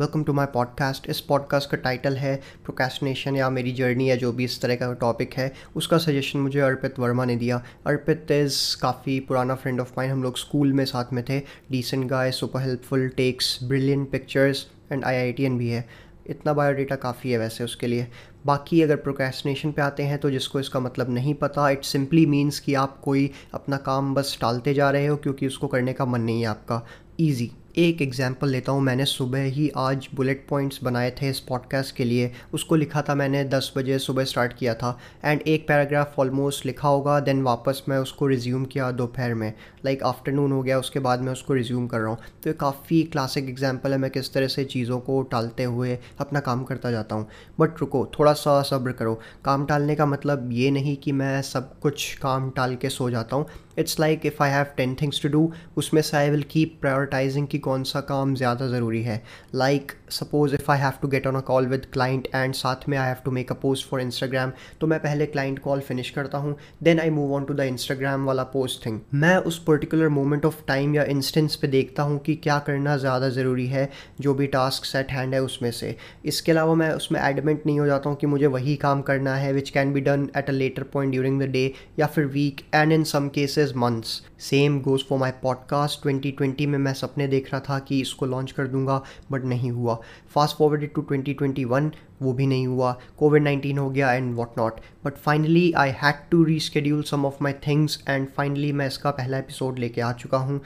Welcome to my podcast इस podcast का title है प्रोकेस्टिनेशन या मेरी जर्नी या जो भी इस तरह का टॉपिक है। उसका सजेशन मुझे अर्पित वर्मा ने दिया। अर्पित इज़ काफ़ी पुराना फ्रेंड ऑफ़ माइन हम लोग स्कूल में साथ में थे। Decent guy super helpful takes brilliant pictures and I भी है। इतना बायोडेटा काफ़ी है वैसे उसके लिए। बाकी अगर प्रोकेस्टिनेशन पे आते हैं तो जिसको इसका मतलब नहीं पता इट सिंपली मीन्स कि आप कोई अपना काम बस टालते जा रहे हो, क्योंकि उसको करने का मन नहीं है आपका। ईजी एक एग्जांपल लेता हूँ, मैंने सुबह ही आज बुलेट पॉइंट्स बनाए थे इस पॉडकास्ट के लिए। उसको लिखा था मैंने दस बजे सुबह स्टार्ट किया था। एंड एक पैराग्राफ ऑलमोस्ट लिखा होगा देन वापस मैं उसको रिज्यूम किया दोपहर में। लाइक like आफ्टरनून हो गया, उसके बाद मैं उसको रिज्यूम कर रहा हूँ। तो ये काफ़ी क्लासिक एग्ज़ाम्पल है, मैं किस तरह से चीज़ों को टालते हुए अपना काम करता जाता हूँ। बट रुको, थोड़ा सा सब्र करो। काम टालने का मतलब ये नहीं कि मैं सब कुछ काम टाल के सो जाता हूँ। It's like if I have ten things to do उसमें से आई विल कीप प्रायोरिटाइजिंग कि कौन सा काम ज़्यादा ज़रूरी है। Like suppose if I have to get on a call with client and साथ में I have to make a post for Instagram तो मैं पहले क्लाइंट कॉल फिनिश करता हूँ then I move on to the Instagram वाला post thing मैं उस पर्टिकुलर मोमेंट ऑफ़ टाइम या इंस्टेंस पे देखता हूँ कि क्या करना ज़्यादा ज़रूरी है, जो भी टास्क सेट हैंड है उसमें से। इसके अलावा मैं उसमें एडमेंट नहीं हो जाता हूँ कि मुझे वही काम करना है which can be done at a later point during the day या फिर weekend in some cases months same goes for my podcast 2020 में मैं सपने देख रहा था कि इसको लॉन्च कर दूँगा बट नहीं हुआ। फास्ट फॉरवर्डेड टू 2021 वो भी नहीं हुआ। कोविड नाइन्टीन हो गया and what not but finally I had to reschedule some of my things and finally मैं इसका पहला एपिसोड लेके आ चुका हूँ।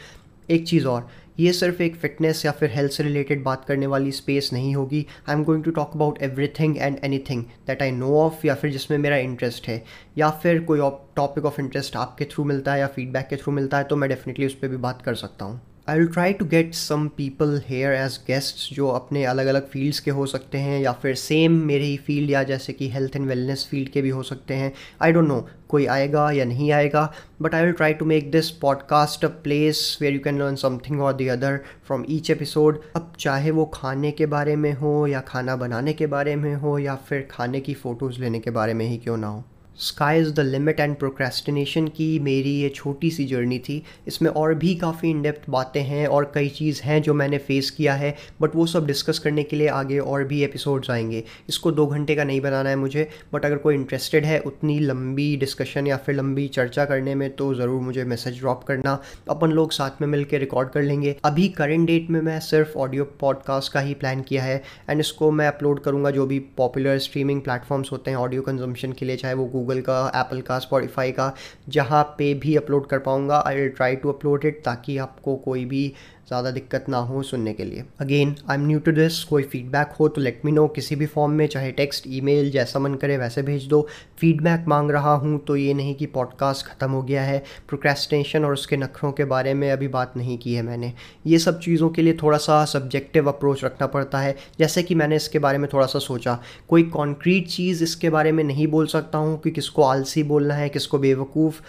एक चीज़ और, ये सिर्फ़ एक फिटनेस या फिर हेल्थ से रिलेटेड बात करने वाली स्पेस नहीं होगी। I am going to talk about everything and anything that I know of या फिर जिसमें मेरा इंटरेस्ट है। या फिर कोई टॉपिक ऑफ़ इंटरेस्ट आपके थ्रू मिलता है या फीडबैक के थ्रू मिलता है तो मैं डेफिनेटली उस पर भी बात कर सकता हूँ। I will try to get some people here as guests जो अपने अलग अलग फील्ड्स के हो सकते हैं या फिर सेम मेरे ही फ़ील्ड या जैसे कि हेल्थ एंड वेलनेस फ़ील्ड के भी हो सकते हैं। आई डोंट नो कोई आएगा या नहीं आएगा but I will try to make this podcast a place where you can learn something और the other from each episode अब चाहे वो खाने के बारे में हो या खाना बनाने के बारे में हो या फिर खाने की फ़ोटोज़ लेने के बारे में ही क्यों ना हो। Sky is the limit and procrastination की मेरी ये छोटी सी जर्नी थी। इसमें और भी काफ़ी इनडेप्थ बातें हैं और कई चीज़ हैं जो मैंने फ़ेस किया है बट वो सब डिस्कस करने के लिए आगे और भी एपिसोड्स आएँगे। इसको दो घंटे का नहीं बनाना है मुझे बट अगर कोई इंटरेस्टेड है उतनी लंबी डिस्कशन या फिर लंबी चर्चा करने में तो ज़रूर मुझे मैसेज ड्रॉप करना। अपन लोग साथ में मिलकर रिकॉर्ड कर लेंगे। अभी करेंट डेट में मैं सिर्फ़ ऑडियो पॉडकास्ट का ही प्लान किया है एंड इसको मैं अपलोड करूँगा जो भी पॉपुलर स्ट्रीमिंग प्लेटफॉर्म्स होते हैं ऑडियो कंजम्पशन के लिए, चाहे वो गूगल गूगल का एप्पल का स्पॉटिफाई का, जहाँ पे भी अपलोड कर पाऊँगा I will try to upload it ताकि आपको कोई भी ज़्यादा दिक्कत ना हो सुनने के लिए। Again I am new to this कोई फीडबैक हो तो लेट मी नो किसी भी फॉर्म में, चाहे टेक्स्ट ईमेल जैसा मन करे वैसे भेज दो। फीडबैक मांग रहा हूँ तो ये नहीं कि पॉडकास्ट ख़त्म हो गया है। प्रोक्रेस्टिनेशन और उसके नखरों के बारे में अभी बात नहीं की है मैंने। ये सब चीज़ों के लिए थोड़ा सा सब्जेक्टिव अप्रोच रखना पड़ता है। जैसे कि मैंने इसके बारे में थोड़ा सा सोचा। कोई कॉन्क्रीट चीज़ इसके बारे में नहीं बोल सकता हूँ कि किसको आलसी बोलना है, किसको बेवकूफ़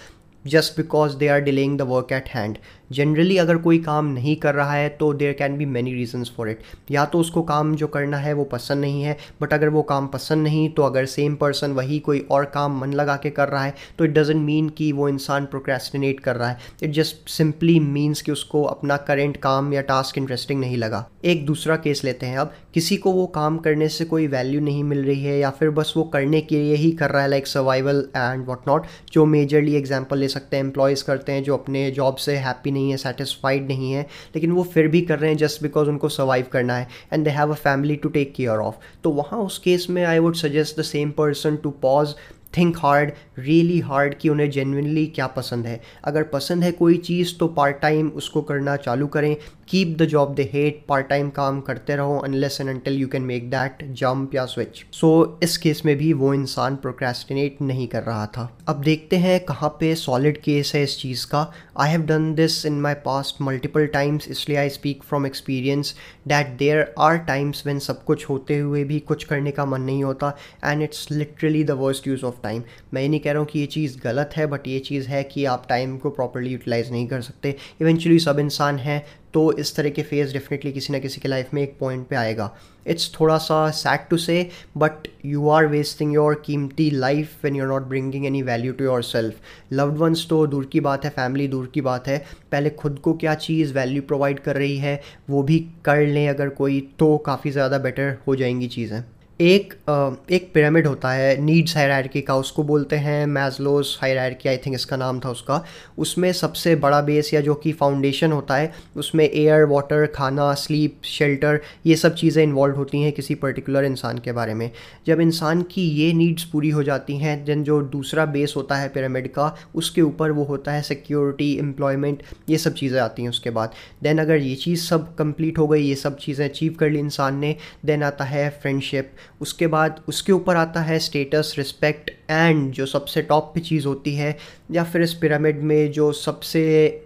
just because they are delaying the work at hand generally अगर कोई काम नहीं कर रहा है तो there can be many reasons for it या तो उसको काम जो करना है, वो पसंद नहीं है बट अगर वो काम पसंद नहीं तो अगर सेम पर्सन वही कोई और काम मन लगा के कर रहा है तो इट डजेंट मीन कि वो इंसान प्रोक्रेस्टिनेट कर रहा है. इट जस्ट सिंपली मीन्स कि उसको अपना करेंट काम या टास्क इंटरेस्टिंग नहीं लगा. एक दूसरा केस लेते हैं अब. किसी को वो काम करने से कोई वैल्यू नहीं मिल रही है, या फिर बस वो करने के लिए ही कर रहा है like survival and what not जो मेजरली एग्ज़ाम्पल ले सकते हैं एम्प्लॉयज़ करते हैं, जो अपने जॉब से हैप्पी नहीं है सेटिस्फाइड नहीं है, लेकिन वो फिर भी कर रहे हैं जस्ट बिकॉज़ उनको सर्वाइव करना है and they have a family to take care of तो वहाँ उस केस में I would suggest the same person to pause think hard really hard कि उन्हें जेनविनली क्या पसंद है। अगर पसंद है कोई चीज़ तो पार्ट टाइम उसको करना चालू करें। Keep the job they hate part time काम करते रहो unless and until you can make that jump या स्विच सो इस केस में भी वो इंसान प्रोक्रेस्टिनेट नहीं कर रहा था। अब देखते हैं कहाँ पे सॉलिड केस है इस चीज़ का। I have done this in my past multiple times इसलिए I speak from experience that there are times when सब कुछ होते हुए भी कुछ करने का मन नहीं होता and it's literally the worst use of time मैं ये नहीं कह रहा हूँ कि ये चीज़ गलत है बट ये चीज़ है कि आप टाइम को प्रॉपरली यूटिलाइज़ नहीं कर सकते। इवेंचुअली सब इंसान हैं तो इस तरह के फ़ेज़ डेफिनेटली किसी ना किसी के लाइफ में एक पॉइंट पे आएगा। इट्स थोड़ा सा sad to say but you are wasting your कीमती life when you are not bringing any value to yourself loved ones तो दूर की बात है फैमिली दूर की बात है। पहले खुद को क्या चीज़ वैल्यू प्रोवाइड कर रही है, वो भी कर लें अगर कोई तो काफ़ी ज़्यादा बेटर हो जाएँगी चीज़ें। एक एक पिरामिड होता है नीड्स हायरार्की का, उसको बोलते हैं मैजलोस हायरार्की आई थिंक इसका नाम था उसका। उसमें सबसे बड़ा बेस या जो कि फाउंडेशन होता है, उसमें एयर वाटर खाना स्लीप शेल्टर ये सब चीज़ें इन्वॉल्व होती हैं किसी पर्टिकुलर इंसान के बारे में। जब इंसान की ये नीड्स पूरी हो जाती हैं देन जो दूसरा बेस होता है पिरामिड का, उसके ऊपर वो होता है सिक्योरिटी एम्प्लॉयमेंट ये सब चीज़ें आती हैं उसके बाद। देन अगर ये चीज़ सब कंप्लीट हो गई, ये सब चीज़ें अचीव कर ली इंसान ने देन आता है फ्रेंडशिप उसके बाद उसके ऊपर आता है स्टेटस रिस्पेक्ट एंड जो सबसे टॉप पे चीज़ होती है, या फिर इस पिरामिड में जो सबसे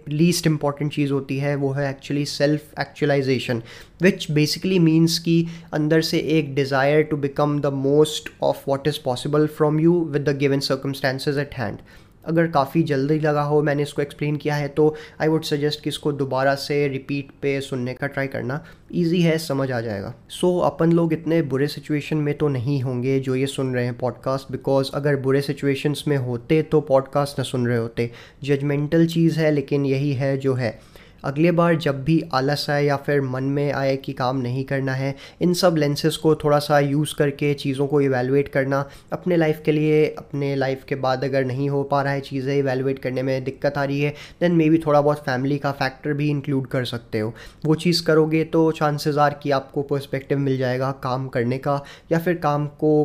लीस्ट इंपॉर्टेंट चीज़ होती है, वो है actually self actualization which basically means कि अंदर से एक desire to become the most of what is possible from you with the given circumstances at hand अगर काफ़ी जल्दी लगा हो मैंने इसको एक्सप्लेन किया है तो आई वुड सजेस्ट कि इसको दोबारा से रिपीट पे सुनने का ट्राई करना। ईजी है समझ आ जाएगा। सो so, अपन लोग इतने बुरे सिचुएशन में तो नहीं होंगे जो ये सुन रहे हैं पॉडकास्ट बिकॉज़ अगर बुरे सिचुएशंस में होते तो पॉडकास्ट ना सुन रहे होते। जजमेंटल चीज़ है लेकिन यही है जो है। अगले बार जब भी आलस आए या फिर मन में आए कि काम नहीं करना है, इन सब लेंसेज को थोड़ा सा यूज़ करके चीज़ों को इवेलुएट करना, अपने लाइफ के लिए, अपने लाइफ के बाद अगर नहीं हो पा रहा है चीज़ें इवेलुएट करने में दिक्कत आ रही है देन मे बी थोड़ा बहुत फैमिली का फैक्टर भी इंक्लूड कर सकते हो। वो चीज़ करोगे तो चांसेस आर कि आपको पर्सपेक्टिव मिल जाएगा काम करने का या फिर काम को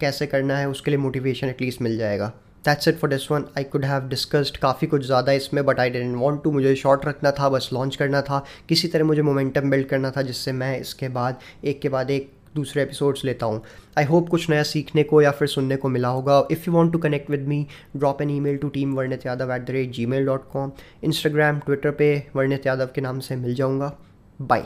कैसे करना है उसके लिए मोटिवेशन एटलीस्ट मिल जाएगा। That's it for this one I could have discussed काफ़ी कुछ ज़्यादा इसमें but I don't want to मुझे शॉर्ट रखना था, बस लॉन्च करना था। किसी तरह मुझे मोमेंटम बिल्ड करना था, जिससे मैं इसके बाद, एक के बाद एक दूसरे एपिसोड्स लेता हूँ। आई होप कुछ नया सीखने को या फिर सुनने को मिला होगा। If you want to connect with me drop an email to team Varnit Yadav at the rate gmail dot com Instagram Twitter पे वर्णित यादव के नाम से मिल जाऊँगा। बाय